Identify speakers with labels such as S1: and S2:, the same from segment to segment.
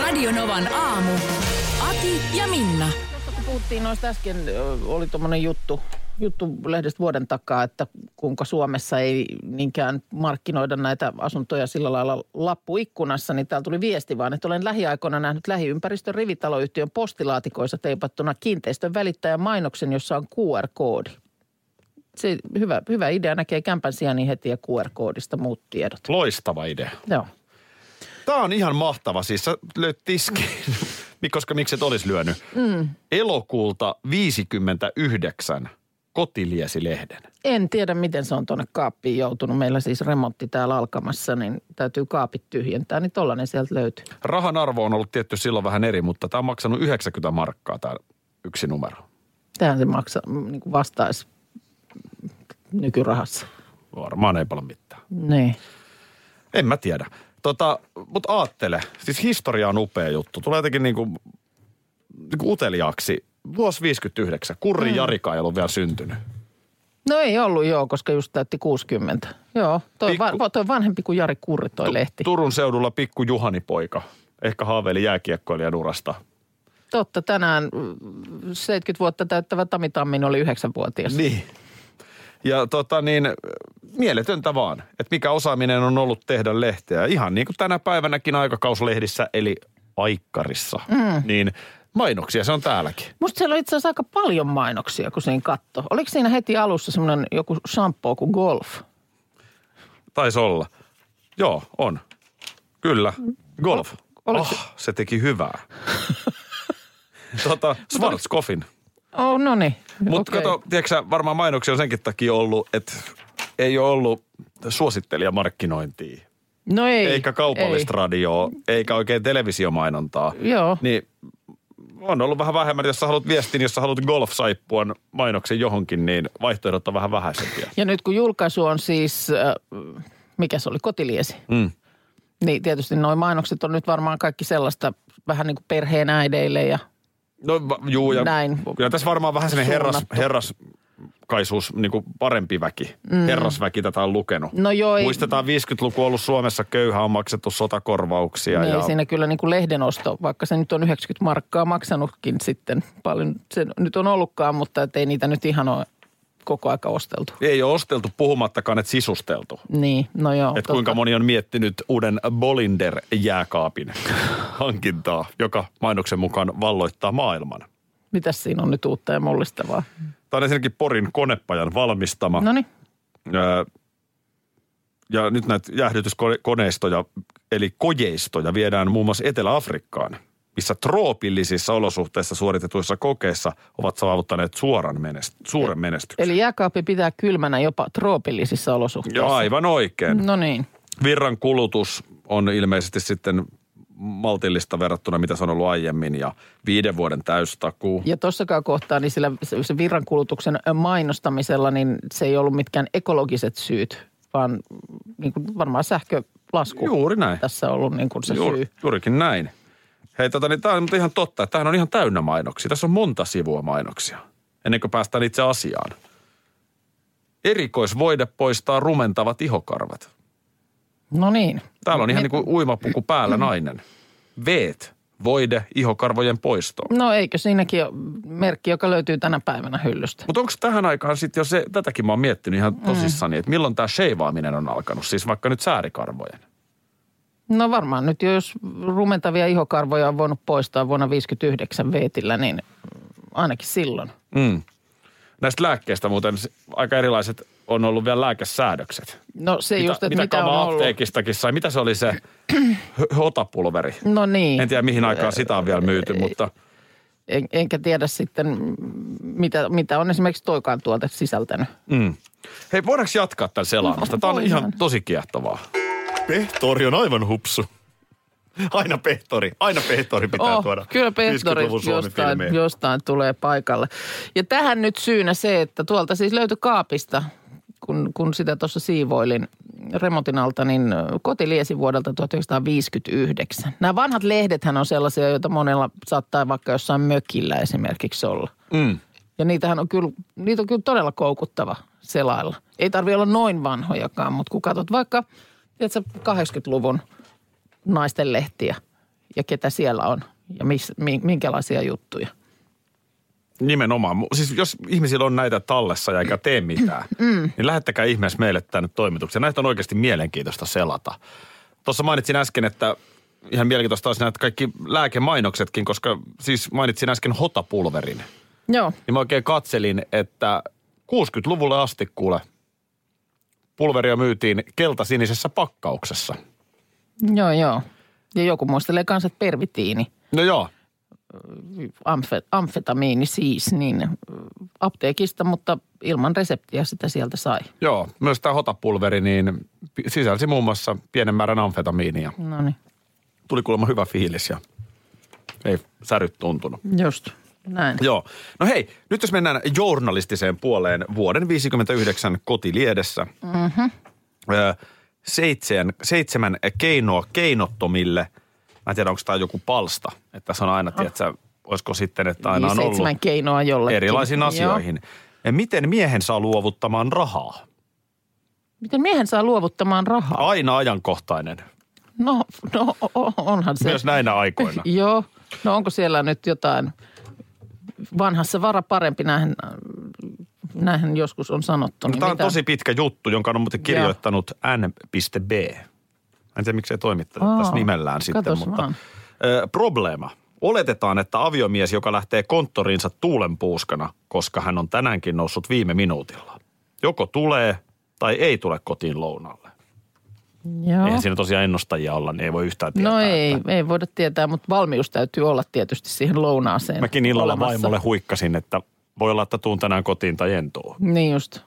S1: Radionovan aamu. Ati ja Minna.
S2: Kun puhuttiin noista äsken, oli tuommoinen juttu, juttu lehdestä vuoden takaa, että kuinka Suomessa ei niinkään markkinoida näitä asuntoja sillä lailla lappuikkunassa, niin täällä tuli viesti vaan, että olen lähiaikoina nähnyt lähiympäristön rivitaloyhtiön postilaatikoissa teipattuna kiinteistön välittäjän mainoksen, jossa on QR-koodi. Se hyvä, hyvä idea näkee kämpän sijaan niin heti ja QR-koodista muut tiedot.
S3: Loistava idea.
S2: Joo.
S3: Tämä on ihan mahtava. Siis sä löit tiskiin, koska miksi et olisi lyönyt. Mm. Elokuulta 59 kotiliesi-lehden.
S2: En tiedä, miten se on tuonne kaappiin joutunut. Meillä siis remontti täällä alkamassa, niin täytyy kaapit tyhjentää, niin tollainen sieltä löytyy.
S3: Rahan arvo on ollut tietty silloin vähän eri, mutta tämä on maksanut 90 markkaa tämä yksi numero.
S2: Tähän se maksaa, niin kuin vastaisi nykyrahassa.
S3: Varmaan ei paljon mitään.
S2: Niin.
S3: En mä tiedä. Tota, mutta aattele, siis historia on upea juttu. Tulee jotenkin niinku, niinku uteliaaksi. Vuosi 59, Kurri mm. Jarika ei ollut vielä syntynyt.
S2: No ei ollut joo, koska just täytti 60. Joo, toi,
S3: Pikku-
S2: va, toi vanhempi kuin Jari Kurri toi lehti.
S3: Turun seudulla pikku Juhani poika. Ehkä haaveili jääkiekkoilijan urasta.
S2: Totta, tänään mm, 70 vuotta täyttävä Tami Tammin oli 9-vuotias.
S3: Niin. Ja tota niin, mieletöntä vaan, että mikä osaaminen on ollut tehdä lehteä. Ihan niin kuin tänä päivänäkin aikakauslehdissä, eli Aikkarissa. Mm. Niin mainoksia se on täälläkin.
S2: Musta siellä on itse asiassa aika paljon mainoksia, kun siinä katto. Oliko siinä heti alussa semmoinen joku shampoo kuin golf?
S3: Taisi olla. Joo, on. Kyllä. Golf.
S2: Oliko
S3: oh, se teki hyvää. tota, Schwarzkopfin.
S2: Oh, no niin.
S3: Mutta
S2: Okei.
S3: kato, tiedätkö varmaan mainoksia on senkin takia ollut, että ei ole ollut suosittelijamarkkinointia.
S2: No ei.
S3: eikä kaupallista
S2: ei.
S3: radioa, eikä oikein televisiomainontaa.
S2: Joo.
S3: Niin on ollut vähän vähemmän, jos sä haluat viestin, jos sä haluat golf-saippuan mainoksen johonkin, niin vaihtoehdot on vähän vähäisempiä.
S2: Ja nyt kun julkaisu on siis, äh, mikä se oli, kotiliesi.
S3: Mm.
S2: Niin tietysti nuo mainokset on nyt varmaan kaikki sellaista vähän niin kuin perheen äideille ja
S3: No va- juu, ja
S2: Näin.
S3: kyllä tässä varmaan vähän sellainen herras, herraskaisuus, niin kuin parempi väki, mm. herrasväki tätä on lukenut.
S2: No joo,
S3: Muistetaan 50-luku on ollut Suomessa köyhä, on maksettu sotakorvauksia.
S2: niin
S3: ja...
S2: siinä kyllä niin kuin lehdenosto, vaikka se nyt on 90 markkaa maksanutkin sitten paljon, se nyt on ollutkaan, mutta ei niitä nyt ihan ole koko aika osteltu.
S3: Ei ole osteltu puhumattakaan, että sisusteltu.
S2: Niin, no joo.
S3: Että kuinka moni on miettinyt uuden Bolinder-jääkaapin hankintaa, joka mainoksen mukaan valloittaa maailman.
S2: Mitäs siinä on nyt uutta ja mullistavaa?
S3: Tämä on ensinnäkin Porin konepajan valmistama.
S2: No niin,
S3: Öö, ja nyt näitä jäähdytyskoneistoja, eli kojeistoja, viedään muun muassa Etelä-Afrikkaan, missä troopillisissa olosuhteissa suoritetuissa kokeissa ovat saavuttaneet suoran menest- suuren menestyksen.
S2: eli jääkaappi pitää kylmänä jopa troopillisissa olosuhteissa.
S3: Ja aivan oikein.
S2: No niin.
S3: Virran kulutus on ilmeisesti sitten maltillista verrattuna, mitä se on ollut aiemmin, ja viiden vuoden täystakuu.
S2: Ja tuossakaan kohtaa, niin sillä se, se virrankulutuksen mainostamisella, niin se ei ollut mitkään ekologiset syyt, vaan niin kuin varmaan sähkölasku
S3: Juuri näin.
S2: tässä on ollut niin kuin se
S3: Juuri,
S2: syy.
S3: juurikin näin. Hei, tota, niin tämä on ihan totta, että tämähän on ihan täynnä mainoksia. Tässä on monta sivua mainoksia, ennen kuin päästään itse asiaan. Erikoisvoide poistaa rumentavat ihokarvat.
S2: No niin.
S3: Täällä on ihan niin kuin uimapuku päällä nainen. Veet, voide ihokarvojen poistoon.
S2: No eikö siinäkin ole merkki, joka löytyy tänä päivänä hyllystä?
S3: Mutta onko tähän aikaan sitten jo se, tätäkin mä oon miettinyt ihan tosissani, että milloin tämä sheivaaminen on alkanut, siis vaikka nyt säärikarvojen.
S2: No varmaan nyt jo, jos rumentavia ihokarvoja on voinut poistaa vuonna 59 veetillä, niin ainakin silloin.
S3: Mm. Näistä lääkkeistä muuten aika erilaiset on ollut vielä lääkesäädökset.
S2: No se
S3: Mitä,
S2: just, että
S3: mitä,
S2: mitä, on ollut.
S3: apteekistakin sai, mitä se oli se hotapulveri?
S2: No niin.
S3: En tiedä mihin aikaan sitä on vielä myyty, mutta
S2: En, enkä tiedä sitten, mitä, mitä on esimerkiksi toikaan tuote sisältänyt.
S3: mm. Hei, voidaanko jatkaa tämän selaamista? Tämä on ihan tosi kiehtovaa.
S4: Pehtori on aivan hupsu.
S3: Aina pehtori, aina pehtori pitää
S2: Oh,
S3: tuoda.
S2: kyllä pehtori
S3: 50-luvun
S2: jostain, jostain tulee paikalle. Ja tähän nyt syynä se, että tuolta siis löytyi kaapista, kun, kun sitä tuossa siivoilin remontin alta, niin kotiliesi vuodelta 1959. Nämä vanhat lehdethän on sellaisia, joita monella saattaa vaikka jossain mökillä esimerkiksi olla.
S3: Mm.
S2: Ja niitähän on kyllä, niitä on kyllä todella koukuttava selailla. Ei tarvi olla noin vanhojakaan, mutta kun katsot vaikka tiedätkö, 80-luvun naisten lehtiä ja ketä siellä on ja miss, mi- minkälaisia juttuja.
S3: Nimenomaan. Siis jos ihmisillä on näitä tallessa ja eikä tee mitään, mm. niin lähettäkää ihmeessä meille tänne toimitukseen. Näitä on oikeasti mielenkiintoista selata. Tuossa mainitsin äsken, että ihan mielenkiintoista olisi näitä kaikki lääkemainoksetkin, koska siis mainitsin äsken hotapulverin.
S2: Joo,
S3: Niin mä oikein katselin, että 60-luvulle asti kuule, pulveria myytiin keltasinisessä pakkauksessa.
S2: joo, joo. Ja joku muistelee kanssa, että pervitiini,
S3: No joo,
S2: amfe, amfetamiini siis, niin apteekista, mutta ilman reseptiä sitä sieltä sai.
S3: joo. Myös tämä hotapulveri niin sisälsi muun muassa pienen määrän amfetamiinia.
S2: No niin,
S3: Tuli kuulemma hyvä fiilis ja ei säryt tuntunut.
S2: just näin.
S3: Joo. No hei, nyt jos mennään journalistiseen puoleen vuoden 59 kotiliedessä. Mm-hmm. Öö, seitsemän, seitsemän keinoa keinottomille. Mä en tiedä, onko tämä joku palsta. Että tässä on aina, oh. tiedätkö, olisiko sitten, että aina on
S2: Niin,
S3: ollut
S2: seitsemän keinoa jollekin.
S3: erilaisiin
S2: Joo.
S3: asioihin. Ja miten miehen saa luovuttamaan rahaa?
S2: Miten miehen saa luovuttamaan rahaa?
S3: Aina ajankohtainen,
S2: No, no onhan se.
S3: myös näinä aikoina.
S2: Joo. No onko siellä nyt jotain vanhassa vara parempi, näinhän, näinhän joskus on sanottu. niin
S3: Tämä on
S2: mitä-
S3: tosi pitkä juttu, jonka on muuten kirjoittanut n.b. En tiedä, miksei toimittanut tässä nimellään sitten, mutta
S2: vaan.
S3: ö, probleema. Oletetaan, että aviomies, joka lähtee konttoriinsa tuulenpuuskana, koska hän on tänäänkin noussut viime minuutilla. Joko tulee tai ei tule kotiin lounalle.
S2: Joo.
S3: Eihän siinä tosiaan ennustajia olla, niin ei voi yhtään tietää.
S2: No ei,
S3: Että
S2: ei voida tietää, mutta valmius täytyy olla tietysti siihen lounaaseen.
S3: mäkin illalla
S2: olemassa.
S3: vaimolle huikkasin, että voi olla, että tuun tänään kotiin tai en tuu.
S2: Niin just.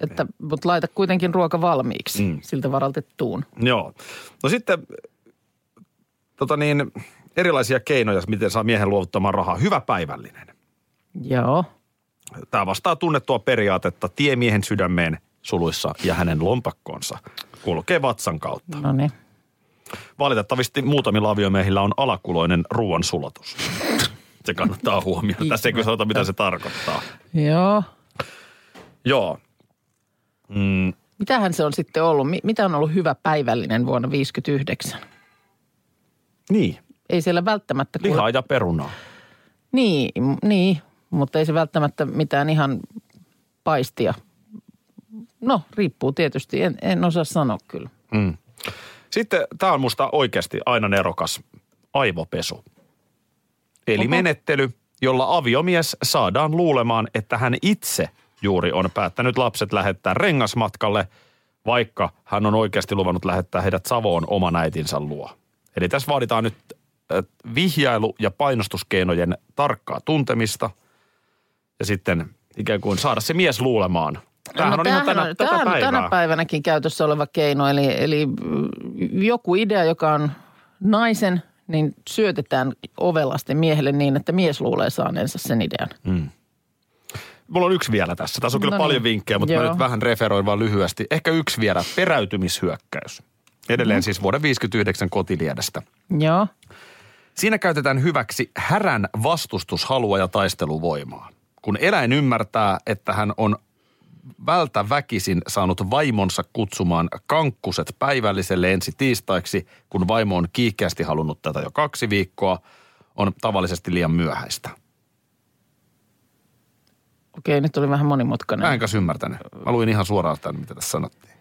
S2: Että, mutta laita kuitenkin ruoka valmiiksi,
S3: Mm.
S2: siltä varalta että tuun.
S3: Joo. No sitten tota niin, erilaisia keinoja, miten saa miehen luovuttamaan rahaa. Hyvä päivällinen.
S2: Joo.
S3: Tämä vastaa tunnettua periaatetta tiemiehen sydämeen suluissa ja hänen lompakkonsa kulkee vatsan kautta.
S2: No niin.
S3: Valitettavasti muutamilla aviomiehillä on alakuloinen ruoan sulatus. Se kannattaa huomioida. Tässä ei kysytä, mitä se tarkoittaa.
S2: Joo.
S3: Joo. Mm,
S2: Mitähän se on sitten ollut? Mi- Mitä on ollut hyvä päivällinen vuonna 1959?
S3: niin,
S2: Ei siellä välttämättä... kuule-
S3: lihaa ja perunaa.
S2: Niin, niin, mutta ei se välttämättä mitään ihan paistia. No, riippuu tietysti. En, en osaa sanoa kyllä.
S3: Mm. Sitten tämä on musta oikeasti aina nerokas aivopesu. Eli
S2: Oho.
S3: menettely, jolla aviomies saadaan luulemaan, että hän itse juuri on päättänyt lapset lähettää rengasmatkalle, vaikka hän on oikeasti luvannut lähettää heidät Savoon oman äitinsä luo. Eli tässä vaaditaan nyt vihjailu- ja painostuskeinojen tarkkaa tuntemista ja sitten ikään kuin saada se mies luulemaan. Tämähän on ihan tänä, tätä
S2: tämähän
S3: päivää.
S2: tänä päivänäkin käytössä oleva keino. Eli, eli mm, joku idea, joka on naisen, niin syötetään ovelasti miehelle niin, että mies luulee saaneensa sen idean.
S3: Mulla on yksi vielä tässä. Tässä on kyllä
S2: No niin.
S3: paljon vinkkejä, mutta mä
S2: Joo.
S3: nyt vähän referoin vaan lyhyesti. Ehkä yksi vielä, peräytymishyökkäys. Edelleen
S2: Mm.
S3: siis vuoden 59 kotiliedestä.
S2: Joo.
S3: Siinä käytetään hyväksi härän vastustushalua ja taisteluvoimaa. Kun eläin ymmärtää, että hän on vältä väkisin saanut vaimonsa kutsumaan kankkuset päivälliselle ensi tiistaiksi, kun vaimo on kiihkeästi halunnut tätä jo kaksi viikkoa, on tavallisesti liian myöhäistä.
S2: Okei, nyt oli vähän monimutkainen.
S3: Mä enkäs ymmärtänyt. Mä luin ihan suoraan tämän, mitä tässä sanottiin.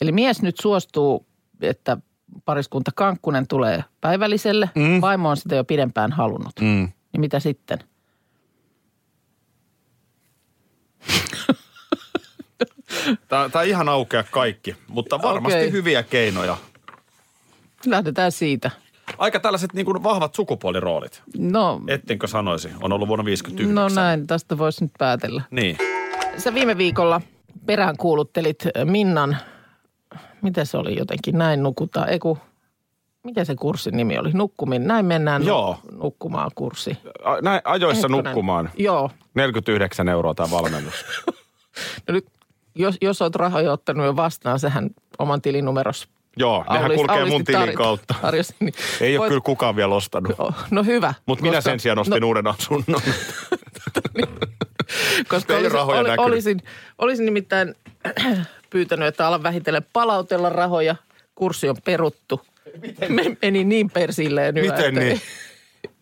S2: Eli mies nyt suostuu, että pariskunta Kankkunen tulee päivälliselle.
S3: Mm.
S2: Vaimo on sitä jo pidempään halunnut.
S3: Mm.
S2: Niin mitä sitten?
S3: Tämä, tämä ihan aukea kaikki, mutta varmasti
S2: Okei.
S3: hyviä keinoja.
S2: Lähdetään siitä.
S3: Aika tällaiset niin kuin vahvat sukupuoliroolit,
S2: No,
S3: ettenkö sanoisi, on ollut vuonna 59.
S2: no näin, tästä voisi nyt päätellä.
S3: Niin.
S2: Sä viime viikolla perään kuuluttelit Minnan, mitä se oli jotenkin, näin nukutaan, eiku, mikä se kurssin nimi oli? Nukkumin. Näin mennään
S3: Joo.
S2: nukkumaan kurssi.
S3: A- Näin ajoissa
S2: Hetkonen.
S3: nukkumaan.
S2: Joo.
S3: 49 euroa tämä valmennus.
S2: No nyt, jos, jos olet rahoja ottanut jo vastaan, sehän oman tilinumeros
S3: Joo, nehän
S2: Aulis-
S3: kulkee mun
S2: Aulisti
S3: tilin
S2: tar-
S3: kautta.
S2: tarjosi, niin
S3: Ei ole
S2: voit-
S3: kyllä kukaan vielä ostanut.
S2: Oh, No hyvä.
S3: Mutta minä
S2: koska-
S3: sen sijaan ostin uuden asunnon.
S2: koska
S3: Ei ole
S2: olisin,
S3: rahoja
S2: oli,
S3: näkynyt.
S2: olisin, olisin nimittäin pyytänyt, että alan vähitellen palautella rahoja. Kurssi on peruttu. Me, meni niin persilleen nyt,
S3: Miten
S2: että
S3: niin?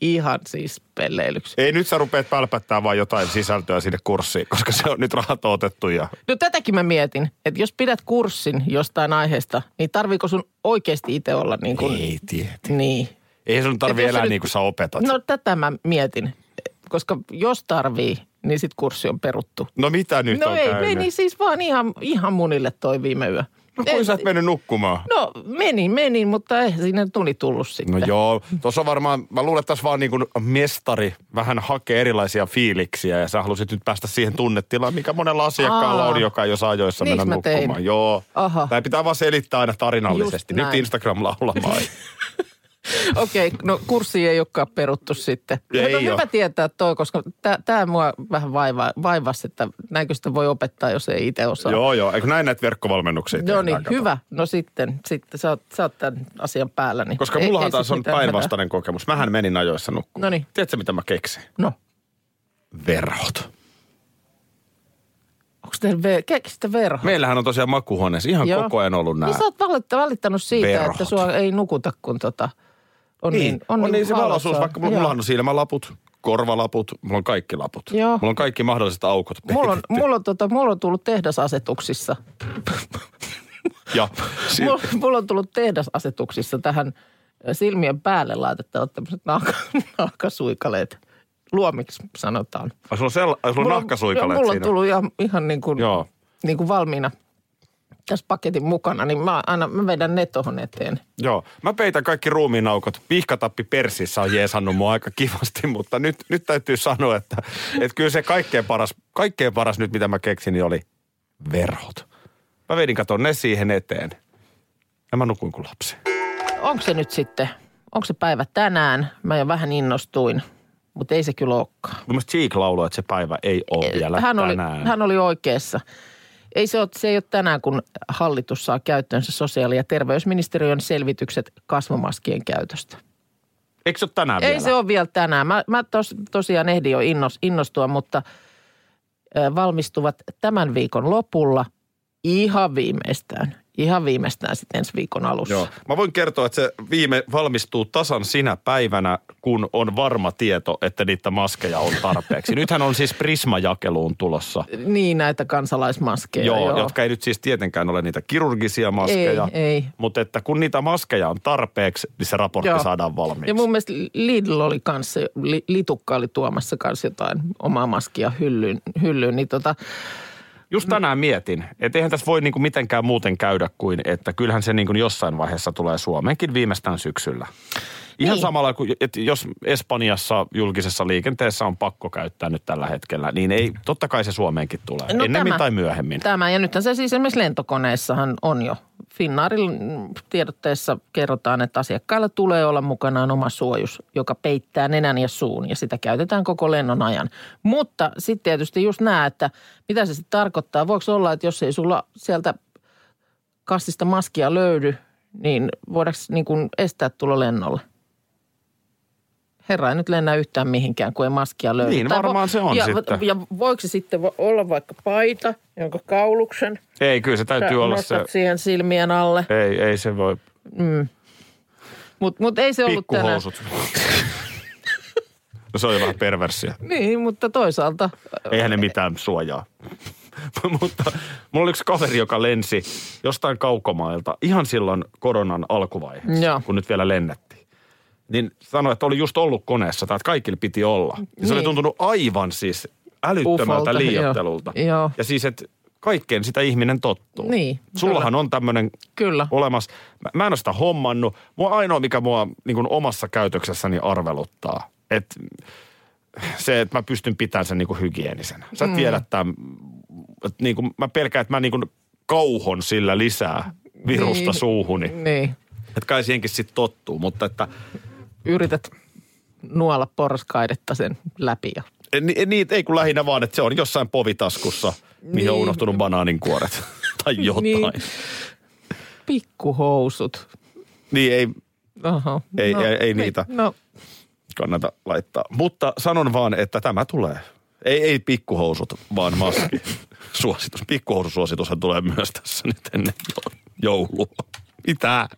S2: Ihan siis pelleilyksi.
S3: Ei nyt sä rupeat pälpättää vaan jotain sisältöä sinne kurssiin, koska se on nyt rahat otettu ja...
S2: No tätäkin mä mietin, että jos pidät kurssin jostain aiheesta, niin tarviiko sun oikeasti itse olla niin kuin...
S3: Ei tiedä.
S2: Niin.
S3: Ei sun tarvi elää
S2: nyt-
S3: niin kuin sä opetat.
S2: No tätä mä mietin, koska jos tarvii, niin sit kurssi on peruttu.
S3: No mitä nyt
S2: no
S3: on
S2: ei,
S3: käynyt?
S2: meni siis vaan ihan, ihan munille toi viime yö.
S3: No kun sä et mennyt nukkumaan.
S2: No meni, meni, mutta ei sinne tuli tullut sitten.
S3: No joo, tuossa on varmaan, mä luulen, että tässä vaan niin kuin mestari vähän hakee erilaisia fiiliksiä ja sä halusit nyt päästä siihen tunnetilaan, mikä monella asiakkaalla
S2: Aa.
S3: on, joka ei osaa ajoissa
S2: Niinkö
S3: mennä
S2: mä tein?
S3: nukkumaan. Joo.
S2: Aha.
S3: Tämä pitää vaan selittää aina tarinallisesti.
S2: Just
S3: Nyt
S2: näin.
S3: Instagram laulamaan.
S2: Okei, okay, no kurssi ei olekaan peruttu sitten.
S3: Ei
S2: no,
S3: oo.
S2: hyvä tietää toi, koska tämä mua vähän vaiva, vaivasi, että näinkö sitä voi opettaa, jos ei itse osaa.
S3: joo, joo. Eikö näin näitä verkkovalmennuksia
S2: No niin,
S3: kato?
S2: hyvä. No sitten, sitten sä, oot, sä oot tämän asian päällä. Niin
S3: Koska
S2: ei-
S3: mullahan
S2: ei
S3: taas on
S2: mitään
S3: päinvastainen kokemus. Mähän menin ajoissa nukkumaan.
S2: Noniin.
S3: Tiedätkö, mitä mä keksin?
S2: No,
S3: Verhot.
S2: onko teillä ve- keksistä verho?
S3: Meillähän on tosiaan makuuhuoneessa ihan
S2: Joo.
S3: koko ajan ollut nämä.
S2: Niin sä oot valittanut, valittanut siitä,
S3: verhot.
S2: että sua ei nukuta, kun tota, on niin,
S3: Niin, on, on niin se
S2: valossa.
S3: valoisuus, vaikka mulla, mulla on silmälaput, korvalaput, mulla on kaikki laput.
S2: Joo.
S3: Mulla on kaikki mahdolliset aukot
S2: Mulla on, mulla, on, tota, mulla on tullut tehdasasetuksissa.
S3: Ja,
S2: Mulla, mulla on tullut tehdasasetuksissa tähän silmien päälle laitettavat tämmöiset nahka, nahkasuikaleet. Luomiksi sanotaan.
S3: Ai, sulla on, sel- sulla on
S2: Mulla
S3: nahkasuikaleet
S2: Mulla on
S3: siinä.
S2: tullut ihan, ihan niin, kuin,
S3: Joo.
S2: niin kuin valmiina tässä paketin mukana, niin mä aina mä vedän ne tuohon eteen.
S3: Joo. Mä peitän kaikki ruumiin aukot. Pihkatappi persissä on jeesannut mua aika kivasti, mutta nyt, nyt täytyy sanoa, että, että kyllä se kaikkein paras, kaikkein paras nyt, mitä mä keksin, niin oli verhot. Mä vedin katon ne siihen eteen. Ja mä nukuin kuin lapsi.
S2: Onko se nyt sitten, onko se päivä tänään? Mä jo vähän innostuin, mutta ei se kyllä olekaan.
S3: Mun mielestä Cheek lauloi, että se päivä ei ole vielä
S2: hän oli,
S3: tänään.
S2: hän oli oikeassa. Ei se, ole, se ei ole tänään, kun hallitus saa käyttöönsä sosiaali- ja terveysministeriön selvitykset kasvomaskien käytöstä.
S3: Eikö se ole tänään
S2: Ei
S3: vielä?
S2: se ole vielä tänään. Mä, mä tos, tosiaan ehdin jo innos, innostua, mutta valmistuvat tämän viikon lopulla ihan viimeistään. Ihan viimeistään sitten ensi viikon alussa.
S3: Joo. Mä voin kertoa, että se viime valmistuu tasan sinä päivänä, kun on varma tieto, että niitä maskeja on tarpeeksi. Nythän on siis Prisma-jakeluun tulossa.
S2: Niin, näitä kansalaismaskeja.
S3: Joo,
S2: joo.
S3: jotka ei nyt siis tietenkään ole niitä kirurgisia maskeja.
S2: Ei, ei.
S3: Mutta että kun niitä maskeja on tarpeeksi, niin se raportti
S2: Joo.
S3: saadaan valmiiksi.
S2: Ja mun mielestä Lidl oli kanssa, li, Litukka oli tuomassa kanssa jotain omaa maskia hyllyyn, hyllyyn niin tota,
S3: Just tänään mietin, että eihän tässä voi niinku mitenkään muuten käydä kuin, että kyllähän se niinku jossain vaiheessa tulee Suomeenkin viimeistään syksyllä. Ihan
S2: Niin.
S3: samalla kuin, että jos Espanjassa julkisessa liikenteessä on pakko käyttää nyt tällä hetkellä, niin ei, totta kai se Suomeenkin tulee,
S2: No
S3: ennemmin
S2: tämä-
S3: tai myöhemmin.
S2: Tämä, ja nythän se siis esimerkiksi lentokoneissahan on jo. Finnaarin tiedotteessa kerrotaan, että asiakkailla tulee olla mukanaan oma suojus, joka peittää nenän ja suun, ja sitä käytetään koko lennon ajan. Mutta sitten tietysti just nämä, että mitä se sitten tarkoittaa. Voiko olla, että jos ei sulla sieltä kastista maskia löydy, niin voidaanko niin kuin estää tulo lennolle? Herra ei nyt lennä yhtään mihinkään, kun ei maskia löydy.
S3: Niin, varmaan se on
S2: ja,
S3: sitten.
S2: Ja voiko se sitten olla vaikka paita, jonka kauluksen
S3: Ei, kyllä se täytyy olla se,
S2: siihen silmien alle.
S3: ei, ei se voi,
S2: Mutta mut ei se ollut tänään.
S3: pikkuhousut. no se on jo vähän perversia.
S2: Niin, mutta toisaalta
S3: Eihän ne mitään suojaa. Mutta mulla oli yksi kaveri, joka lensi jostain kaukomailta ihan silloin koronan alkuvaiheessa,
S2: Joo.
S3: kun nyt vielä lennettiin. Niin sanoi, että oli just ollut koneessa tai että kaikilla piti olla. Ja se oli
S2: Niin.
S3: tuntunut aivan siis älyttömältä
S2: Ufolta,
S3: liiottelulta.
S2: joo.
S3: Ja siis, että kaikkeen sitä ihminen tottuu.
S2: Niin,
S3: Sullahan on tämmöinen
S2: kyllä.
S3: olemassa. Mä, mä en ole sitä hommannut. Mua ainoa, mikä mua niin kuin omassa käytöksessäni arveluttaa, että se, että mä pystyn pitämään sen niin kuin hygienisenä. Sä
S2: Mm.
S3: tiedät tämän, että niin kuin, mä pelkään, että mä niin kuin kauhon sillä lisää virusta
S2: Niin.
S3: suuhuni.
S2: Niin.
S3: Että kai siihenkin sitten tottuu, mutta että
S2: Yrität nuolla porskaidetta sen läpi ja
S3: ni, niitä ei kun lähinnä vaan, että se on jossain povitaskussa, mihin on
S2: Niin.
S3: unohtunut banaaninkuoret tai jotain.
S2: Niin.
S3: Niin,
S2: pikkuhousut.
S3: niin ei
S2: Oho.
S3: Ei- ei- ei niitä.
S2: No,
S3: kannata laittaa. Mutta sanon vaan, että tämä tulee. Ei, ei pikkuhousut, vaan maski. Suositus. Pikkuhoususuositushan tulee myös tässä nyt ennen jo- joulua. Mitä?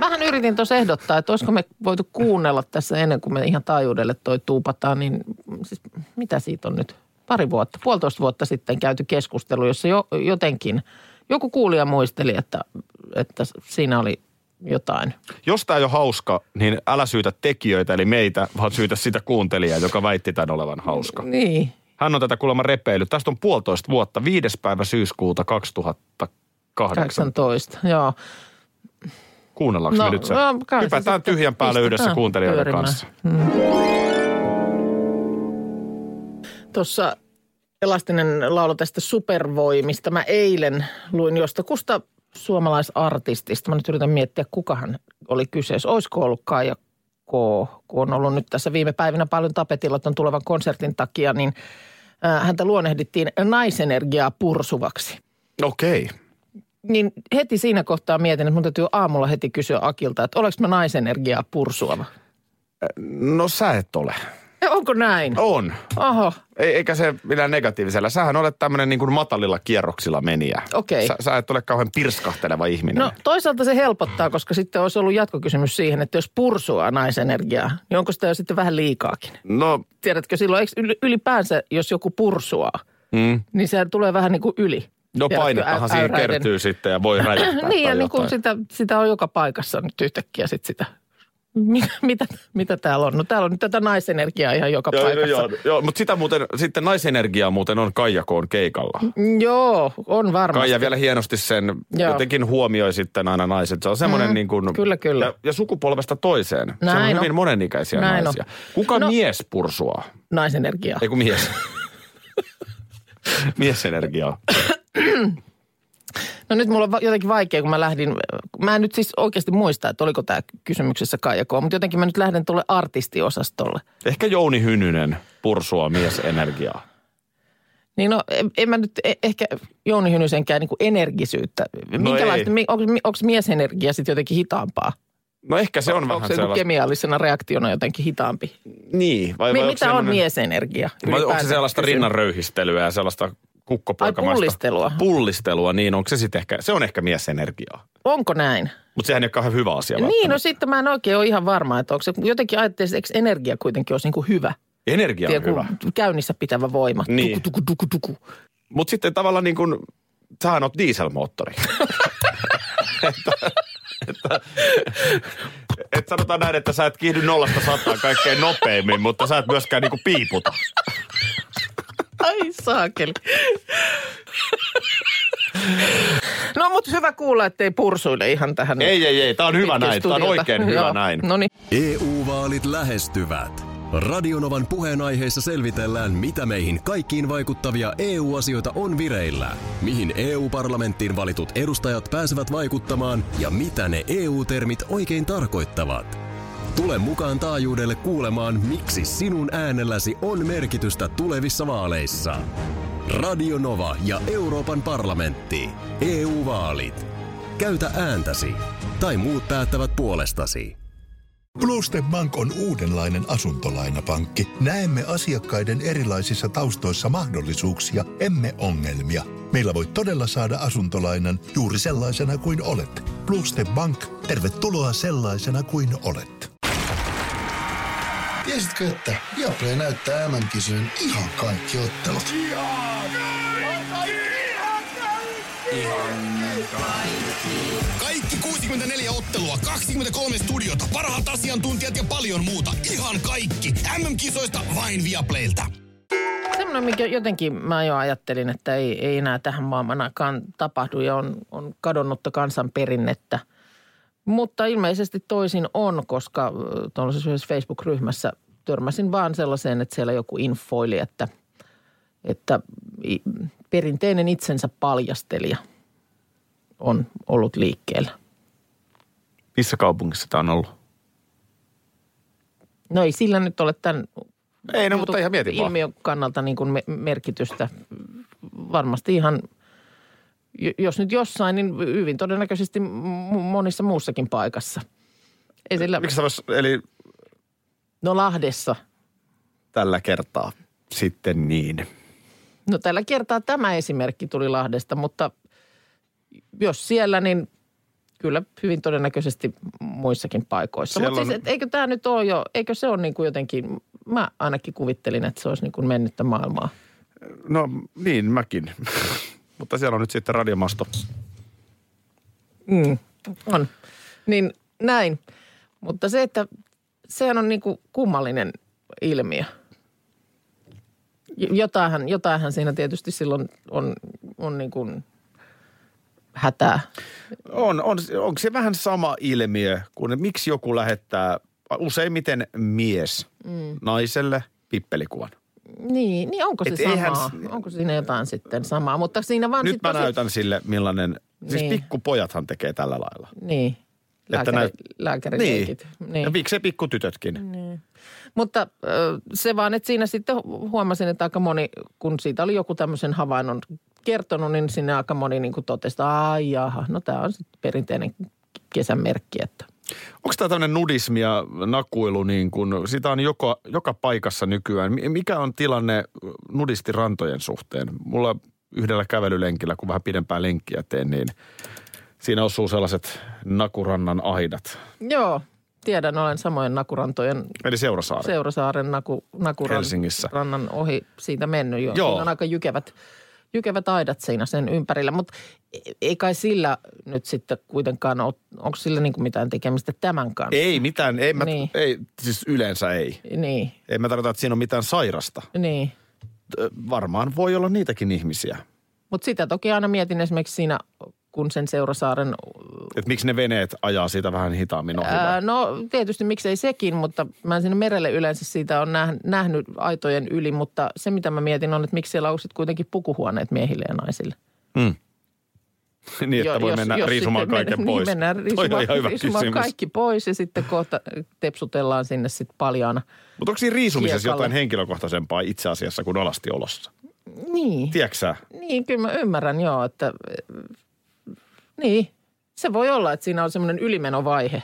S2: Vähän yritin tuossa ehdottaa, että olisiko me voitu kuunnella tässä ennen kuin me ihan taajuudelle toi tuupataan, niin siis mitä siitä on nyt? Pari vuotta, puolitoista vuotta sitten käyty keskustelu, jossa jo, jotenkin joku kuulija muisteli, että, että siinä oli jotain.
S3: Jos tämä ei ole hauska, niin älä syytä tekijöitä, eli meitä, vaan syytä sitä kuuntelijaa, joka väitti tämän olevan hauska.
S2: Niin,
S3: Hän on tätä kuulemma repeillyt. Tästä on puolitoista vuotta, viides päivä syyskuuta 2008.
S2: 18, joo.
S3: Kuunnellaanko
S2: No,
S3: me nyt se?
S2: no, se
S3: Hypätään tyhjän päälle yhdessä kuuntelijoiden
S2: pyörimään.
S3: kanssa.
S2: Tuossa Elastinen laulo tästä supervoimista. Mä eilen luin jostakusta suomalaisartistista. Mä nyt yritän miettiä, kukahan oli kyseessä. Olisiko ollut Kaija K, kun on ollut nyt tässä viime päivinä paljon tapetilla tuon tulevan konsertin takia, niin äh, häntä luonnehdittiin naisenergiaa pursuvaksi.
S3: Okei.
S2: Niin heti siinä kohtaa mietin, että mun täytyy aamulla heti kysyä Akilta, että oleks mä naisenergiaa pursuava.
S3: No sä et ole.
S2: Onko näin?
S3: On.
S2: Oho,
S3: Ei, eikä se millään negatiivisella. Sähän olet tämmöinen niin kuin matalilla kierroksilla menijä.
S2: Okei.
S3: Sä, sä et ole kauhean pirskahteleva ihminen.
S2: No toisaalta se helpottaa, koska sitten olisi ollut jatkokysymys siihen, että jos pursuaa naisenergiaa, niin onko sitä jo sitten vähän liikaakin?
S3: no
S2: Tiedätkö silloin, eikö yl- ylipäänsä, jos joku pursuaa,
S3: mm.
S2: niin sehän tulee vähän niin kuin yli.
S3: No painettahan siihen kertyy sitten ja voi räjähtää
S2: niin, ja niin kuin sitä, sitä on joka paikassa nyt yhtäkkiä sitten sitä. Mitä, mitä, mitä täällä on? No täällä on nyt tätä naisenergiaa ihan joka
S3: Joo, joo,
S2: paikassa.
S3: joo, joo, mutta sitä muuten, sitten naisenergiaa muuten on Kaija Koon keikalla.
S2: Joo, on varmasti.
S3: Kaija vielä hienosti sen
S2: Joo.
S3: jotenkin huomioi sitten aina naiset. Se on semmoinen
S2: Mm,
S3: niin kuin...
S2: kyllä, kyllä.
S3: Ja, ja sukupolvesta toiseen. se on
S2: Näin
S3: hyvin
S2: on.
S3: monenikäisiä
S2: Näin on.
S3: naisia. Kuka
S2: No-
S3: mies pursuaa?
S2: Naisenergiaa.
S3: Ei kun mies. Miesenergiaa.
S2: No nyt mulla on va- jotenkin vaikea, kun mä lähdin, mä en nyt siis oikeasti muista, että oliko tämä kysymyksessä Kaija K, mutta jotenkin mä nyt lähden tuolle artistiosastolle.
S3: Ehkä Jouni Hynynen pursuaa miesenergiaa.
S2: Niin no, en, en mä nyt e- ehkä Jouni Hynysenkään niin kuin energisyyttä.
S3: No
S2: Minkälaista, mi- onko, onko miesenergia sitten jotenkin hitaampaa?
S3: No ehkä se on
S2: onko
S3: vähän
S2: se joku
S3: sellaista.
S2: kemiallisena reaktiona jotenkin hitaampi?
S3: Niin. Vai, vai onko
S2: mitä on
S3: semmoinen-
S2: miesenergia?
S3: Vai onko se sellaista
S2: Kysyn.
S3: rinnanröyhistelyä ja sellaista kukkopoikamaista?
S2: Ai, pullistelua.
S3: Pullistelua, niin onko se sitten ehkä, se on ehkä miesenergiaa.
S2: Onko näin?
S3: Mutta sehän ei ole kauhean hyvä asia
S2: Niin, no sitten mä en oikein ole ihan varma, että onko se, jotenkin ajattelin, että eikö energia kuitenkin olisi niin kuin hyvä.
S3: Energia on hyvä.
S2: käynnissä pitävä voima.
S3: Niin.
S2: Tuku, tuku, tuku, tuku.
S3: Mutta sitten tavallaan niin kuin, sähän oot dieselmoottori. että, että, et sanotaan näin, että sä et kiihdy nollasta sataan kaikkein nopeimmin, mutta sä et myöskään niinku piiputa.
S2: Saakeli. No mutta hyvä kuulla, ettei pursuille ihan tähän.
S3: Ei, ei, ei. Tää on hyvä näin. Tää on oikein hyvä
S2: Joo.
S3: näin.
S2: No niin.
S5: EU-vaalit lähestyvät. Radionovan puheenaiheessa selvitellään, mitä meihin kaikkiin vaikuttavia EU-asioita on vireillä, mihin EU-parlamenttiin valitut edustajat pääsevät vaikuttamaan ja mitä ne EU-termit oikein tarkoittavat. Tule mukaan taajuudelle kuulemaan, miksi sinun äänelläsi on merkitystä tulevissa vaaleissa. Radio Nova ja Euroopan parlamentti. EU-vaalit. Käytä ääntäsi. Tai muut päättävät puolestasi.
S4: Bluestep Bank on uudenlainen asuntolainapankki. Näemme asiakkaiden erilaisissa taustoissa mahdollisuuksia, emme ongelmia. Meillä voi todella saada asuntolainan juuri sellaisena kuin olet. Bluestep Bank, tervetuloa sellaisena kuin olet.
S6: Tiesitkö, että Viaplay näyttää MM-kisojen ihan kaikki ottelut?
S7: Kaikki 64 ottelua, 23 studiota, parhaat asiantuntijat ja paljon muuta. Ihan kaikki. MM-kisoista vain Viaplaylta.
S2: Semmoinen, mikä jotenkin mä jo ajattelin, että ei, ei enää tähän maailmanakaan tapahdu ja on, on kadonnutta kansanperinnettä. Mutta ilmeisesti toisin on, koska tuollaisessa yhdessä Facebook-ryhmässä törmäsin vaan sellaiseen, että siellä joku infoili, että, että perinteinen itsensä paljastelija on ollut liikkeellä.
S3: Missä kaupungissa tämä on ollut?
S2: No ei sillä nyt ole tämän
S3: Ei, no, mutta ihan mietin vaan.
S2: ilmiön kannalta niin kuin me- merkitystä. Varmasti ihan, jos nyt jossain, niin hyvin todennäköisesti monissa muussakin paikassa. Ei sillä,
S3: Miksi vois, eli
S2: no Lahdessa.
S3: tällä kertaa sitten niin.
S2: No tällä kertaa tämä esimerkki tuli Lahdesta, mutta jos siellä, niin kyllä hyvin todennäköisesti muissakin paikoissa. Mutta siis, et eikö tämä nyt ole jo, eikö se ole niin kuin jotenkin, mä ainakin kuvittelin, että se olisi niin kuin mennyttä maailmaa.
S3: No niin, mäkin. Mutta siellä on nyt sitten radiomasto.
S2: Mm, on. Niin näin. Mutta se, että sehän on niin kuin kummallinen ilmiö. Jotainhan, jotainhan siinä tietysti silloin on, on niin kuin hätää.
S3: On, on, onko se vähän sama ilmiö kuin, että miksi joku lähettää useimmiten mies mm. naiselle pippelikuvan?
S2: Niin, niin onko se
S3: Et eihän
S2: samaa?
S3: s-
S2: Onko siinä jotain sitten samaa? Mutta siinä vaan
S3: Nyt
S2: sit
S3: mä
S2: tosi-
S3: näytän sille, millainen, siis
S2: Niin.
S3: pikkupojathan tekee tällä lailla.
S2: Niin,
S3: Että
S2: lääkäri,
S3: näyt-
S2: lääkärileikit.
S3: Niin. Ja miksei pikkutytötkin?
S2: Niin. Mutta se vaan, että siinä sitten huomasin, että aika moni, kun siitä oli joku tämmöisen havainnon kertonut, niin sinne aika moni niin kuin totesi, että ai jaha, no tämä on sitten perinteinen kesän merkki, että
S3: Onko tämä tämmöinen nudismi ja nakuilu, niin kun, sitä on joka, joka paikassa nykyään. Mi- Mikä on tilanne nudistirantojen suhteen? Mulla yhdellä kävelylenkillä, kun vähän pidempää lenkkiä teen, niin siinä osuu sellaiset nakurannan aidat.
S2: joo, tiedän, olen samoin Nakurantojen
S3: Eli Seurasaari.
S2: Seurasaaren Naku, Nakuran,
S3: Helsingissä.
S2: rannan ohi siitä mennyt jo.
S3: Joo.
S2: Siinä on aika jykevät, jykevät aidat siinä sen ympärillä, mutta ei kai sillä nyt sitten kuitenkaan ole, onko sillä niin kuin mitään tekemistä tämän kanssa?
S3: Ei mitään, ei, mä,
S2: Niin.
S3: ei, siis yleensä ei.
S2: Niin,
S3: Ei mä tarkoita, että siinä on mitään sairasta.
S2: niin.
S3: Varmaan voi olla niitäkin ihmisiä.
S2: Mutta sitä toki aina mietin esimerkiksi siinä, kun sen Seurasaaren,
S3: Että miksi ne veneet ajaa siitä vähän hitaammin ohi.
S2: ää, no tietysti miksei sekin, mutta mä en sinne merelle yleensä siitä on näh, nähnyt aitojen yli, mutta se mitä mä mietin on, että miksi siellä on kuitenkin pukuhuoneet miehille ja naisille.
S3: Mm. niin, että
S2: Jo-
S3: voi mennä riisumaan
S2: sitten
S3: kaiken
S2: men-
S3: pois.
S2: Niin, mennään riisumaan, riisumaan kaikki pois ja sitten kohta tepsutellaan sinne sitten paljaana.
S3: Mutta onko siinä riisumisessa
S2: Kiekalle.
S3: jotain henkilökohtaisempaa itse asiassa kuin alasti-olossa?
S2: Niin,
S3: Tiedätkö
S2: niin kyllä mä ymmärrän joo, että niin. Se voi olla, että siinä on semmoinen ylimenovaihe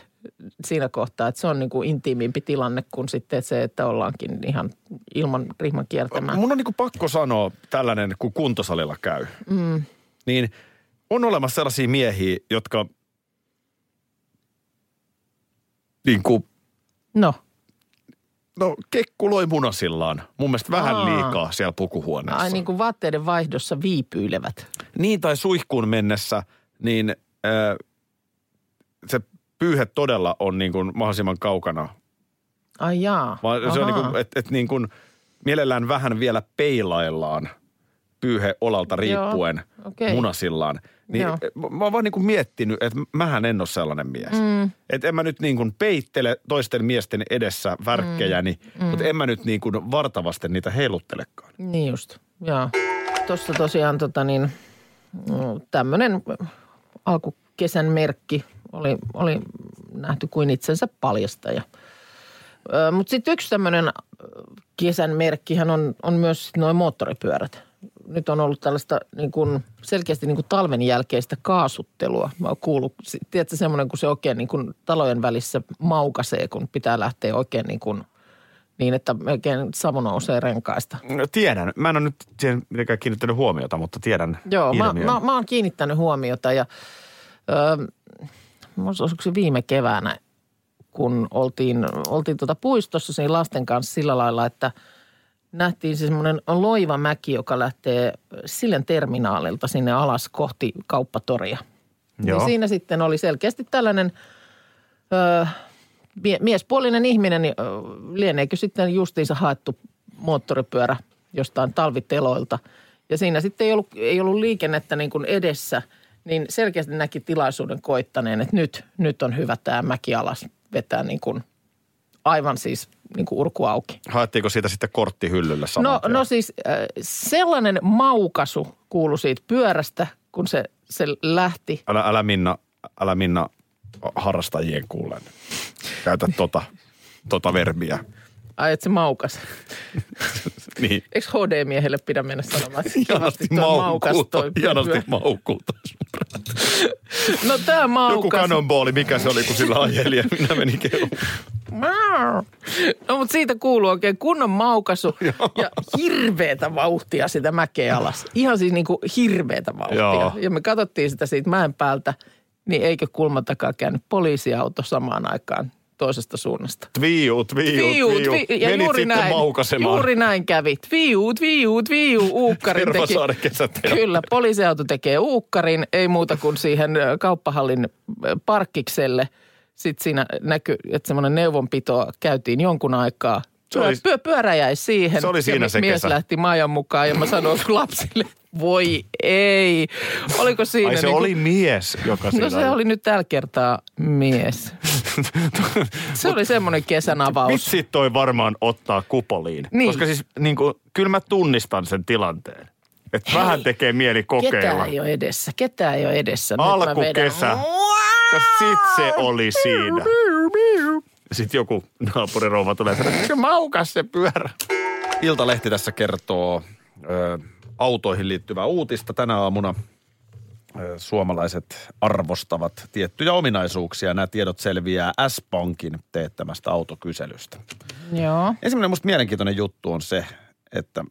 S2: siinä kohtaa, että se on niin kuin intiimimpi tilanne kuin sitten se, että ollaankin ihan ilman rihman kiertämään.
S3: Mun on niinku pakko sanoa tällainen, kun kuntosalilla käy. Mm. Niin on olemassa sellaisia miehiä, jotka niin kuin,
S2: No,
S3: no kekkuloi munasillaan. Mun mielestä vähän
S2: Aa.
S3: liikaa siellä pukuhuoneessa.
S2: ai niin kuin vaatteiden vaihdossa viipyilevät.
S3: Niin tai suihkuun mennessä, niin se pyyhe todella on niin kuin mahdollisimman kaukana.
S2: Ai jaa.
S3: Vaan se on niin kuin, että et niin kuin mielellään vähän vielä peilaillaan pyyhe olalta riippuen
S2: okei.
S3: munasillaan. Niin
S2: Joo.
S3: mä oon vaan niin kuin miettinyt, että mähän en ole sellainen mies. Mm. Että en mä nyt niin kuin peittele toisten miesten edessä värkkejäni, mm. mutta en mä nyt niin kuin vartavasten niitä heiluttelekaan.
S2: Niin just, joo. Tuossa tosiaan tota niin, tämmöinen alkukesän merkki oli, oli nähty kuin itsensä paljastaja. Mutta sitten yksi tämmöinen kesän merkkihän on, on myös noin moottoripyörät. Nyt on ollut tällaista niin kuin, selkeästi niin kuin talven jälkeistä kaasuttelua. Mä oon kuullut, tiedätkö semmoinen, kun se oikein niin kuin talojen välissä maukasee, kun pitää lähteä oikein niin kuin, niin, että melkein savu nousee renkaista.
S3: No, tiedän. Mä en ole nyt siihen mitenkään kiinnittänyt huomiota, mutta tiedän
S2: Joo, mä,
S3: ilmiön.
S2: mä, mä oon kiinnittänyt huomiota ja öö, olisiko se viime keväänä, kun oltiin, oltiin tuota puistossa siinä lasten kanssa sillä lailla, että nähtiin se semmoinen loiva mäki, joka lähtee Sillen terminaalilta sinne alas kohti kauppatoria.
S3: Joo.
S2: Niin siinä sitten oli selkeästi tällainen öö, mie- miespuolinen ihminen, niin lieneekö sitten justiinsa haettu moottoripyörä jostain talviteloilta. Ja siinä sitten ei ollut, ei ollut liikennettä niin kuin edessä, niin selkeästi näki tilaisuuden koittaneen, että nyt, nyt on hyvä tämä mäki alas vetää niin kuin aivan siis niin kuin urku auki.
S3: Haettiinko siitä sitten kortti hyllylle saman
S2: No,
S3: tien?
S2: no siis äh, sellainen maukasu kuului siitä pyörästä, kun se, se lähti.
S3: Älä, älä Minna, älä Minna harrastajien kuulen. Käytä tota, tota verbiä.
S2: Ai, että se maukas.
S3: Niin.
S2: Eikö HD-miehelle pidä mennä sanomaan, että toi maukas toi pyörä?
S3: maukkuu.
S2: No tää maukas.
S3: Joku kanonbooli, mikä se oli, kun sillä ajeli ja minä menin kehumaan.
S2: No mutta siitä kuuluu oikein kunnon maukasu ja hirveetä vauhtia sitä mäkeä alas. Ihan siis niin kuin hirveätä vauhtia.
S3: Joo.
S2: Ja me katsottiin sitä siitä mäen päältä, niin eikö kulman takaa käynyt poliisiauto samaan aikaan toisesta suunnasta.
S3: Tviu, tviu, tviu.
S2: tvi- ja
S3: Menit
S2: juuri näin,
S3: maukasemaan.
S2: juuri näin kävi. Tviu, tviu, tviu, uukkarin teki. Kyllä, poliisiauto tekee uukkarin, ei muuta kuin siihen kauppahallin parkkikselle. Sitten siinä näkyy, että semmoinen neuvonpito käytiin jonkun aikaa.
S3: Se oli-
S2: Pyö, pyörä jäi siihen.
S3: Se oli siinä
S2: ja
S3: se
S2: mies
S3: kesä.
S2: lähti Maijan mukaan ja mä sanoin lapsille, voi ei. Oliko siinä
S3: Ai se
S2: niinku-
S3: oli mies, joka siinä
S2: No se oli nyt tällä kertaa mies. se oli semmoinen kesän avaus.
S3: Vitsi toi varmaan ottaa kupoliin.
S2: Niin.
S3: Koska siis niin kuin, kyllä mä tunnistan sen tilanteen. Että vähän tekee mieli kokeilla.
S2: Ketään ei ole edessä, ketään ei ole edessä.
S3: Alkukesä. Ja sit se oli siinä. Sitten joku naapurirouva tulee sanoa, että se maukas se pyörä. Iltalehti tässä kertoo ö, autoihin liittyvää uutista. Tänä aamuna ö, suomalaiset arvostavat tiettyjä ominaisuuksia. Nämä tiedot selviää S-Pankin teettämästä autokyselystä.
S2: Joo.
S3: Ensimmäinen musta mielenkiintoinen juttu on se, että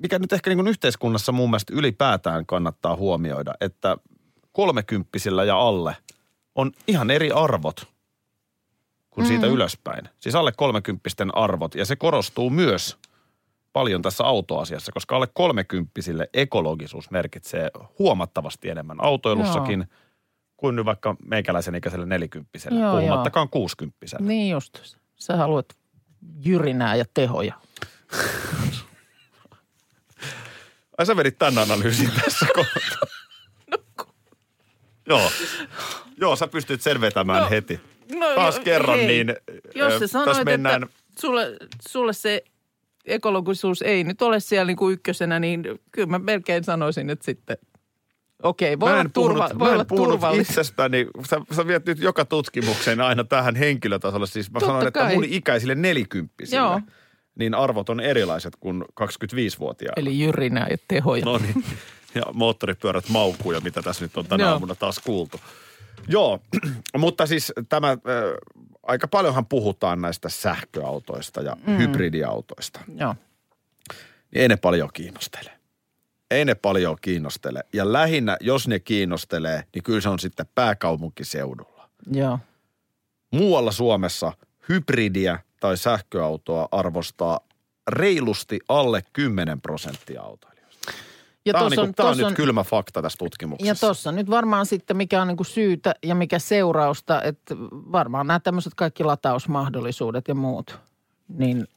S3: mikä nyt ehkä niin kuin yhteiskunnassa mun mielestä ylipäätään kannattaa huomioida, että kolmekymppisillä ja alle on ihan eri arvot kuin siitä ylöspäin. Siis alle kolmekymppisten arvot ja se korostuu myös paljon tässä autoasiassa, koska alle kolmekymppisille ekologisuus merkitsee huomattavasti enemmän autoilussakin
S2: Joo.
S3: kuin nyt vaikka meikäläisen ikäiselle nelikymppiselle,
S2: Joo,
S3: puhumattakaan kuusikymppiselle.
S2: Niin just. Sä haluat jyrinää ja tehoja.
S3: Ai sä vedit tämän analyysin tässä kohtaa. Joo. Joo, sä pystyt sen vetämään
S2: No,
S3: heti.
S2: No,
S3: Taas
S2: jo-
S3: kerran,
S2: hei.
S3: niin
S2: Jos sä sanoit,
S3: tässä mennään,
S2: että sulle, sulle se ekologisuus ei nyt ole siellä niin kuin ykkösenä, niin kyllä mä melkein sanoisin, että sitten okei, voi
S3: mä
S2: olla, turva,
S3: puhunut,
S2: voi
S3: mä
S2: olla turvallista.
S3: itsestäni. Sä, sä viet nyt joka tutkimuksen aina tähän henkilötasolle. Siis mä
S2: Totta
S3: sanoin, että
S2: kai.
S3: mun ikäisille nelikymppisille,
S2: Joo.
S3: niin arvot on erilaiset kuin 25-vuotiailla.
S2: Eli jyrinää ja tehoja.
S3: No niin. Ja moottoripyörät maukkuu ja mitä tässä nyt on tänä
S2: Joo.
S3: aamuna taas kuultu. Joo, mutta siis tämä, äh, aika paljonhan puhutaan näistä sähköautoista ja mm. hybridiautoista.
S2: Joo.
S3: Niin ei ne paljon kiinnostele. Ei ne paljon kiinnostele. Ja lähinnä, jos ne kiinnostelee, niin kyllä se on sitten pääkaupunkiseudulla.
S2: Joo.
S3: Muualla Suomessa hybridiä tai sähköautoa arvostaa reilusti alle 10 prosenttia autoilijoista.
S2: Ja
S3: Tämä on,
S2: tossa
S3: niinku, tää on
S2: tossa
S3: nyt kylmä fakta tässä tutkimuksessa.
S2: Ja tuossa nyt varmaan sitten, mikä on niin kuin syytä ja mikä seurausta, että varmaan nämä tämmöiset kaikki latausmahdollisuudet ja muut, niin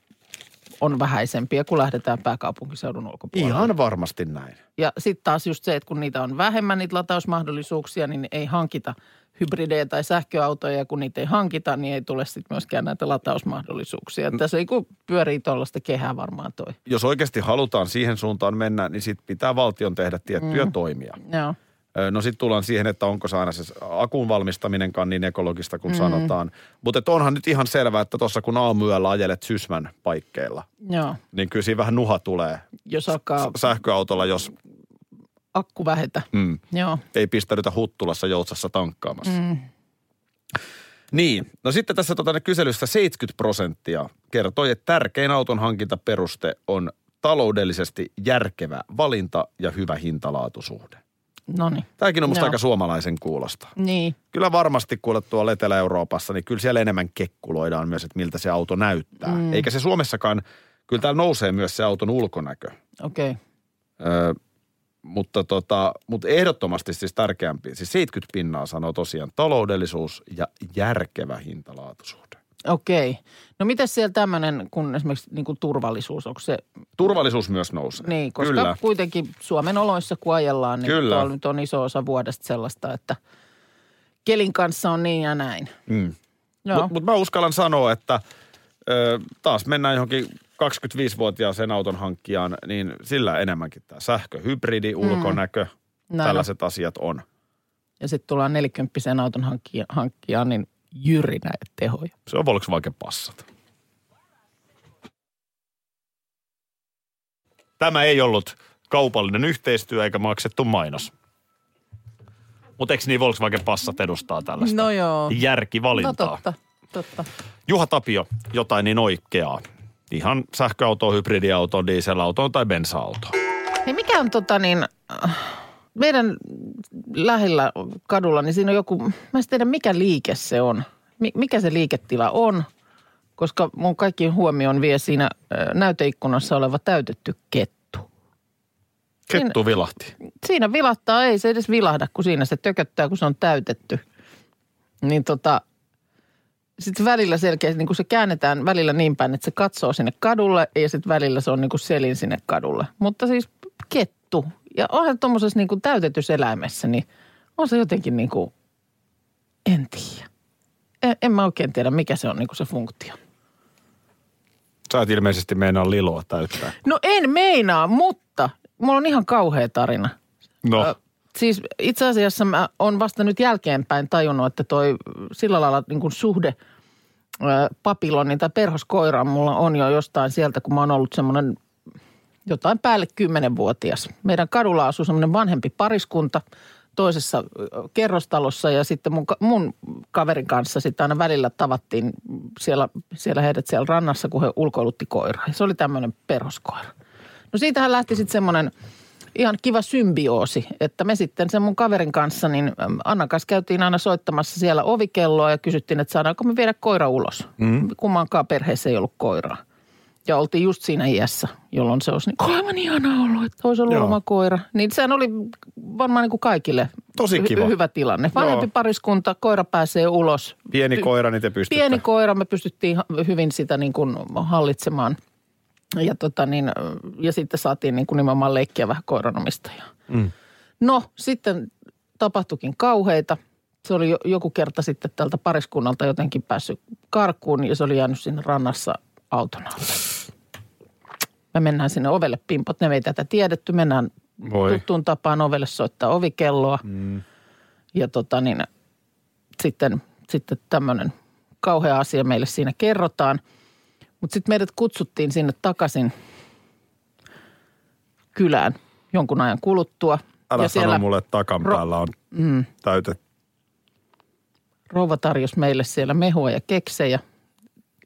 S2: on vähäisempiä, kun lähdetään pääkaupunkiseudun ulkopuolelle.
S3: Ihan varmasti näin.
S2: Ja sitten taas just se, että kun niitä on vähemmän niitä latausmahdollisuuksia, niin ei hankita hybridejä tai sähköautoja. Ja kun niitä ei hankita, niin ei tule sitten myöskään näitä latausmahdollisuuksia. Mm. Tässä ei kun pyörii tuollaista kehää varmaan toi.
S3: Jos oikeasti halutaan siihen suuntaan mennä, niin sitten pitää valtion tehdä tiettyjä mm. toimia.
S2: Joo.
S3: No sitten tullaan siihen, että onko se aina se akun valmistaminenkaan niin ekologista kuin mm. sanotaan. Mutta onhan nyt ihan selvää, että tuossa kun aamuyöllä ajelet sysmän paikkeilla,
S2: Joo.
S3: niin kyllä siinä vähän nuha tulee
S2: Jos alkaa
S3: sähköautolla, jos
S2: akku vähetä.
S3: mm,
S2: Joo.
S3: ei pistäydytä Huttulassa Joutsassa tankkaamassa. Mm. Niin, no sitten tässä tota, ne kyselyssä 70 prosenttia kertoi, että tärkein auton hankintaperuste on taloudellisesti järkevä valinta ja hyvä hintalaatusuhde.
S2: No niin.
S3: Tämäkin on musta
S2: Joo.
S3: aika suomalaisen kuulosta.
S2: Niin.
S3: Kyllä varmasti kuule tuolla Etelä-Euroopassa, niin kyllä siellä enemmän kekkuloidaan myös, että miltä se auto näyttää. Mm. Eikä se Suomessakaan, kyllä täällä nousee myös se auton ulkonäkö.
S2: Okei. Okay.
S3: Öö, mutta, tota, mutta ehdottomasti siis tärkeämpi, siis 70 pinnaa sanoo tosiaan taloudellisuus ja järkevä hintalaatusuhde.
S2: Okei. No miten siellä tämmöinen, kun esimerkiksi niin kuin turvallisuus, onko se,
S3: Turvallisuus myös nousee.
S2: niin, koska
S3: Kyllä.
S2: kuitenkin Suomen oloissa kun ajellaan, niin
S3: Kyllä.
S2: tuolla nyt on iso osa vuodesta sellaista, että kelin kanssa on niin ja näin.
S3: Mm. Mutta mut mä uskallan sanoa, että ö, taas mennään johonkin 25-vuotiaaseen auton hankkijaan, niin sillä enemmänkin tämä sähkö, hybridi, ulkonäkö,
S2: Näin on.
S3: tällaiset asiat on.
S2: Ja sitten tullaan nelikymppisen auton hankkia, hankkia niin jyri näitä tehoja.
S3: Se on Volkswagen Passat. Tämä ei ollut kaupallinen yhteistyö eikä maksettu mainos. Mutta eikö niin Volkswagen Passat edustaa tällaista
S2: No joo.
S3: järkivalintaa?
S2: No totta, totta.
S3: Juha Tapio, jotain niin oikeaa. Ihan sähköauto, hybridiauto, dieselauto tai bensa-auto.
S2: Hei, mikä on tota niin, äh, meidän lähellä kadulla, niin siinä on joku, mä en tiedä mikä liike se on. Mi- mikä se liiketila on, koska mun kaikki huomioon vie siinä näyteikkunassa oleva täytetty kettu.
S3: Kettu vilahti.
S2: Siinä vilahtaa, ei se edes vilahda, kun siinä se tököttää, kun se on täytetty. Niin tota, sitten välillä selkeästi, niin kun se käännetään välillä niin päin, että se katsoo sinne kadulle ja sitten välillä se on niin kuin selin sinne kadulle. Mutta siis kettu. Ja onhan tuommoisessa niin kuin täytetyssä eläimessä, niin on se jotenkin niin kuin, en tiedä. En, en mä oikein tiedä, mikä se on niin kuin se funktio.
S3: Sä et ilmeisesti meinaa liloa täyttää.
S2: No en meinaa, mutta mulla on ihan kauhea tarina.
S3: No,
S2: Ö, Siis itse asiassa mä oon vasta nyt jälkeenpäin tajunnut, että toi sillä lailla niin kuin suhde papilonin tai perhoskoiraan mulla on jo jostain sieltä, kun mä oon ollut semmoinen jotain päälle kymmenenvuotias. Meidän kadulla asuu semmoinen vanhempi pariskunta toisessa kerrostalossa ja sitten mun, mun kaverin kanssa sitten aina välillä tavattiin siellä, siellä heidät siellä rannassa, kun he ulkoilutti koiraa. Ja se oli tämmöinen perhoskoira. No siitähän lähti sitten semmoinen ihan kiva symbioosi, että me sitten sen mun kaverin kanssa, niin äm, Annan kanssa käytiin aina soittamassa siellä ovikelloa ja kysyttiin, että saadaanko me viedä koira ulos. Mm. Kummankaan perheessä ei ollut koiraa. Ja oltiin just siinä iässä, jolloin se olisi niin aivan ihana ollut, että olisi ollut
S3: Joo.
S2: oma koira. Niin sehän oli varmaan niin kuin kaikille
S3: Tosi kiva.
S2: hyvä tilanne. Vanhempi
S3: Joo.
S2: pariskunta, koira pääsee ulos.
S3: pieni koira, niin te pystytte.
S2: Pieni koira, me pystyttiin hyvin sitä niin kuin hallitsemaan. Ja, tota niin, ja sitten saatiin niin kuin nimenomaan leikkiä vähän koiranomistajaa.
S3: Mm.
S2: No sitten tapahtuikin kauheita. Se oli jo, joku kerta sitten tältä pariskunnalta jotenkin päässyt karkuun ja se oli jäänyt sinne rannassa auton alle. Me mennään sinne ovelle pimpot, ne ei tätä tiedetty. Mennään
S3: Voi.
S2: tuttuun tapaan ovelle soittaa ovikelloa. Mm. Ja tota niin, sitten, sitten tämmöinen kauhea asia meille siinä kerrotaan. Mutta sitten meidät kutsuttiin sinne takaisin kylään jonkun ajan kuluttua.
S3: Älä
S2: ja
S3: sano mulle, että takan
S2: Ro-
S3: päällä on
S2: Mm,
S3: täytet.
S2: rouva tarjosi meille siellä mehua ja keksejä.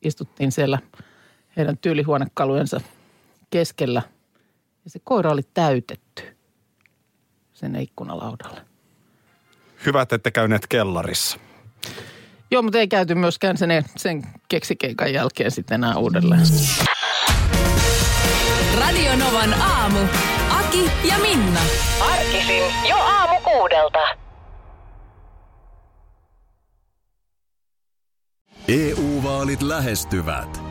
S2: Istuttiin siellä heidän tyylihuonekalujensa keskellä. Ja se koira oli täytetty sen ikkunalaudalle.
S3: Hyvä, että ette käyneet kellarissa.
S2: Joo, mutta ei käyty myöskään sen, sen keksikeikan jälkeen sitten enää uudelleen.
S1: Radio Novan aamu. Aki ja Minna.
S8: Arkisin jo aamu kuudelta.
S5: EU-vaalit lähestyvät.